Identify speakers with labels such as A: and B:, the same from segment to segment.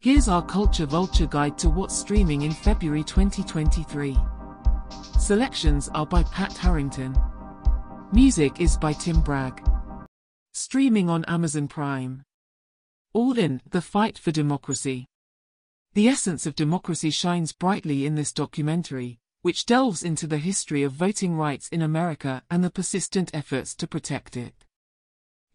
A: Here's our Culture Vulture guide to what's streaming in February 2023. Selections are by Pat Harrington. Music is by Tim Bragg. Streaming on Amazon Prime. All in, the fight for democracy. The essence of democracy shines brightly in this documentary, which delves into the history of voting rights in America and the persistent efforts to protect it.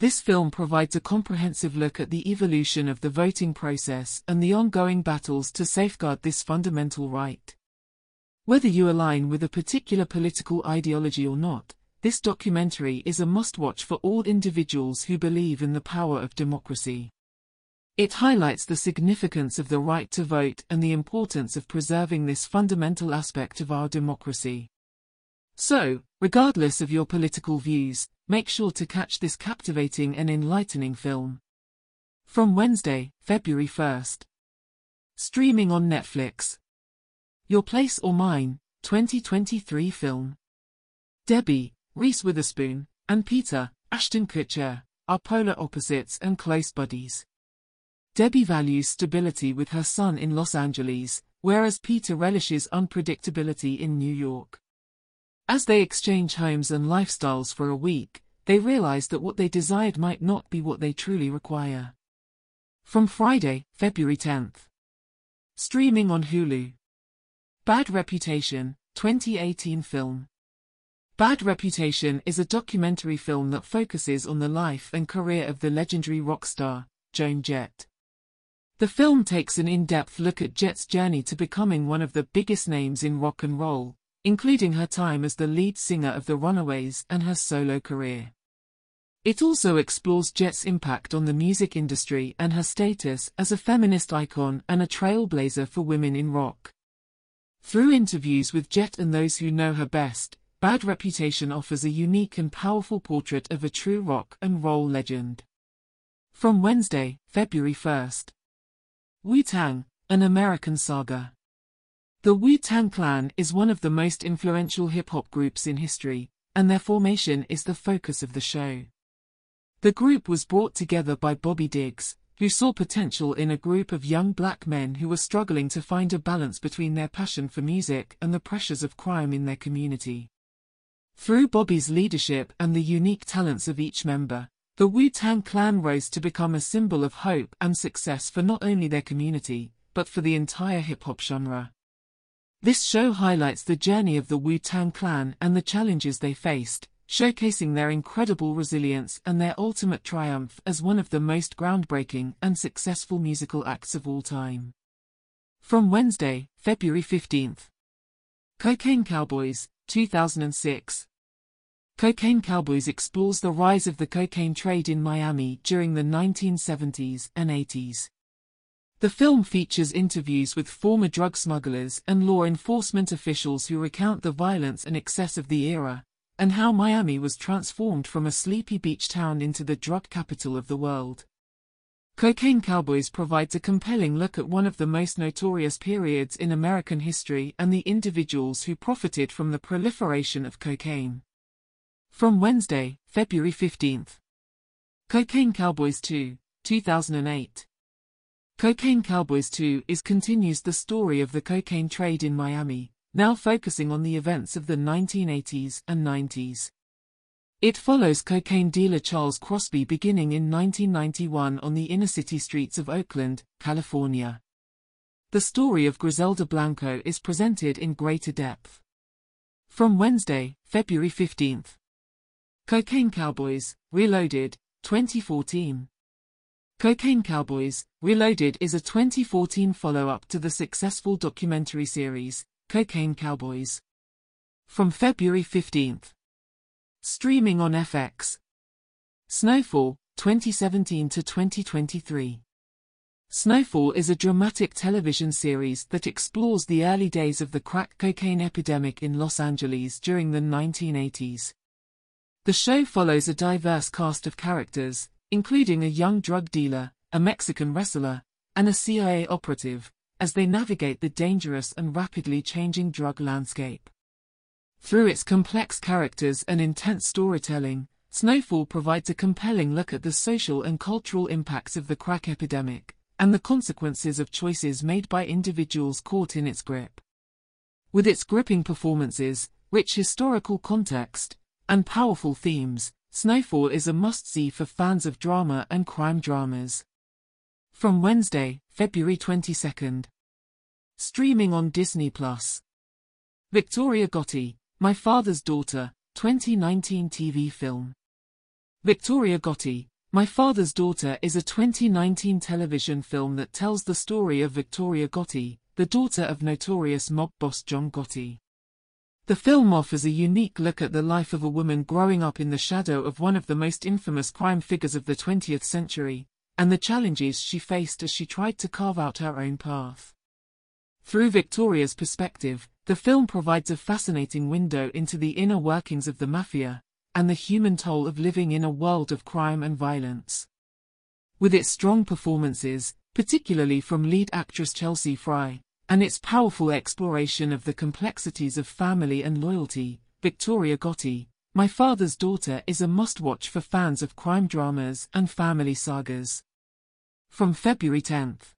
A: This film provides a comprehensive look at the evolution of the voting process and the ongoing battles to safeguard this fundamental right. Whether you align with a particular political ideology or not, this documentary is a must-watch for all individuals who believe in the power of democracy. It highlights the significance of the right to vote and the importance of preserving this fundamental aspect of our democracy. So, regardless of your political views, make sure to catch this captivating and enlightening film. From Wednesday, February 1st. Streaming on Netflix. Your Place or Mine, 2023 film. Debbie, Reese Witherspoon, and Peter, Ashton Kutcher, are polar opposites and close buddies. Debbie values stability with her son in Los Angeles, whereas Peter relishes unpredictability in New York. As they exchange homes and lifestyles for a week, they realize that what they desired might not be what they truly require. From Friday, February 10th. Streaming on Hulu. Bad Reputation, 2018 film. Bad Reputation is a documentary film that focuses on the life and career of the legendary rock star, Joan Jett. The film takes an in-depth look at Jett's journey to becoming one of the biggest names in rock and roll, including her time as the lead singer of the Runaways and her solo career. It also explores Jett's impact on the music industry and her status as a feminist icon and a trailblazer for women in rock. Through interviews with Jett and those who know her best, Bad Reputation offers a unique and powerful portrait of a true rock and roll legend. From Wednesday, February 1st. Wu-Tang, an American saga. The Wu-Tang Clan is one of the most influential hip-hop groups in history, and their formation is the focus of the show. The group was brought together by Bobby Diggs, who saw potential in a group of young black men who were struggling to find a balance between their passion for music and the pressures of crime in their community. Through Bobby's leadership and the unique talents of each member, the Wu-Tang Clan rose to become a symbol of hope and success for not only their community, but for the entire hip-hop genre. This show highlights the journey of the Wu-Tang Clan and the challenges they faced, showcasing their incredible resilience and their ultimate triumph as one of the most groundbreaking and successful musical acts of all time. From Wednesday, February 15th. Cocaine Cowboys, 2006. Cocaine Cowboys explores the rise of the cocaine trade in Miami during the 1970s and 80s. The film features interviews with former drug smugglers and law enforcement officials who recount the violence and excess of the era, and how Miami was transformed from a sleepy beach town into the drug capital of the world. Cocaine Cowboys provides a compelling look at one of the most notorious periods in American history and the individuals who profited from the proliferation of cocaine. From Wednesday, February 15th. Cocaine Cowboys 2, 2008. Cocaine Cowboys 2 is continues the story of the cocaine trade in Miami, now focusing on the events of the 1980s and 90s. It follows cocaine dealer Charles Crosby beginning in 1991 on the inner city streets of Oakland, California. The story of Griselda Blanco is presented in greater depth. From Wednesday, February 15th. Cocaine Cowboys, Reloaded, 2014. Cocaine Cowboys, Reloaded is a 2014 follow-up to the successful documentary series, Cocaine Cowboys. From February 15th. Streaming on FX. Snowfall, 2017 to 2023. Snowfall is a dramatic television series that explores the early days of the crack cocaine epidemic in Los Angeles during the 1980s. The show follows a diverse cast of characters, including a young drug dealer, a Mexican wrestler, and a CIA operative, as they navigate the dangerous and rapidly changing drug landscape. Through its complex characters and intense storytelling, Snowfall provides a compelling look at the social and cultural impacts of the crack epidemic, and the consequences of choices made by individuals caught in its grip. With its gripping performances, rich historical context, and powerful themes, Snowfall is a must-see for fans of drama and crime dramas. From Wednesday, February 22nd. Streaming on Disney+. Plus. Victoria Gotti, My Father's Daughter, 2019 TV film. Victoria Gotti, My Father's Daughter is a 2019 television film that tells the story of Victoria Gotti, the daughter of notorious mob boss John Gotti. The film offers a unique look at the life of a woman growing up in the shadow of one of the most infamous crime figures of the 20th century, and the challenges she faced as she tried to carve out her own path. Through Victoria's perspective, the film provides a fascinating window into the inner workings of the mafia, and the human toll of living in a world of crime and violence. With its strong performances, particularly from lead actress Chelsea Frei, and its powerful exploration of the complexities of family and loyalty, Victoria Gotti, My Father's Daughter is a must-watch for fans of crime dramas and family sagas. From February 10th.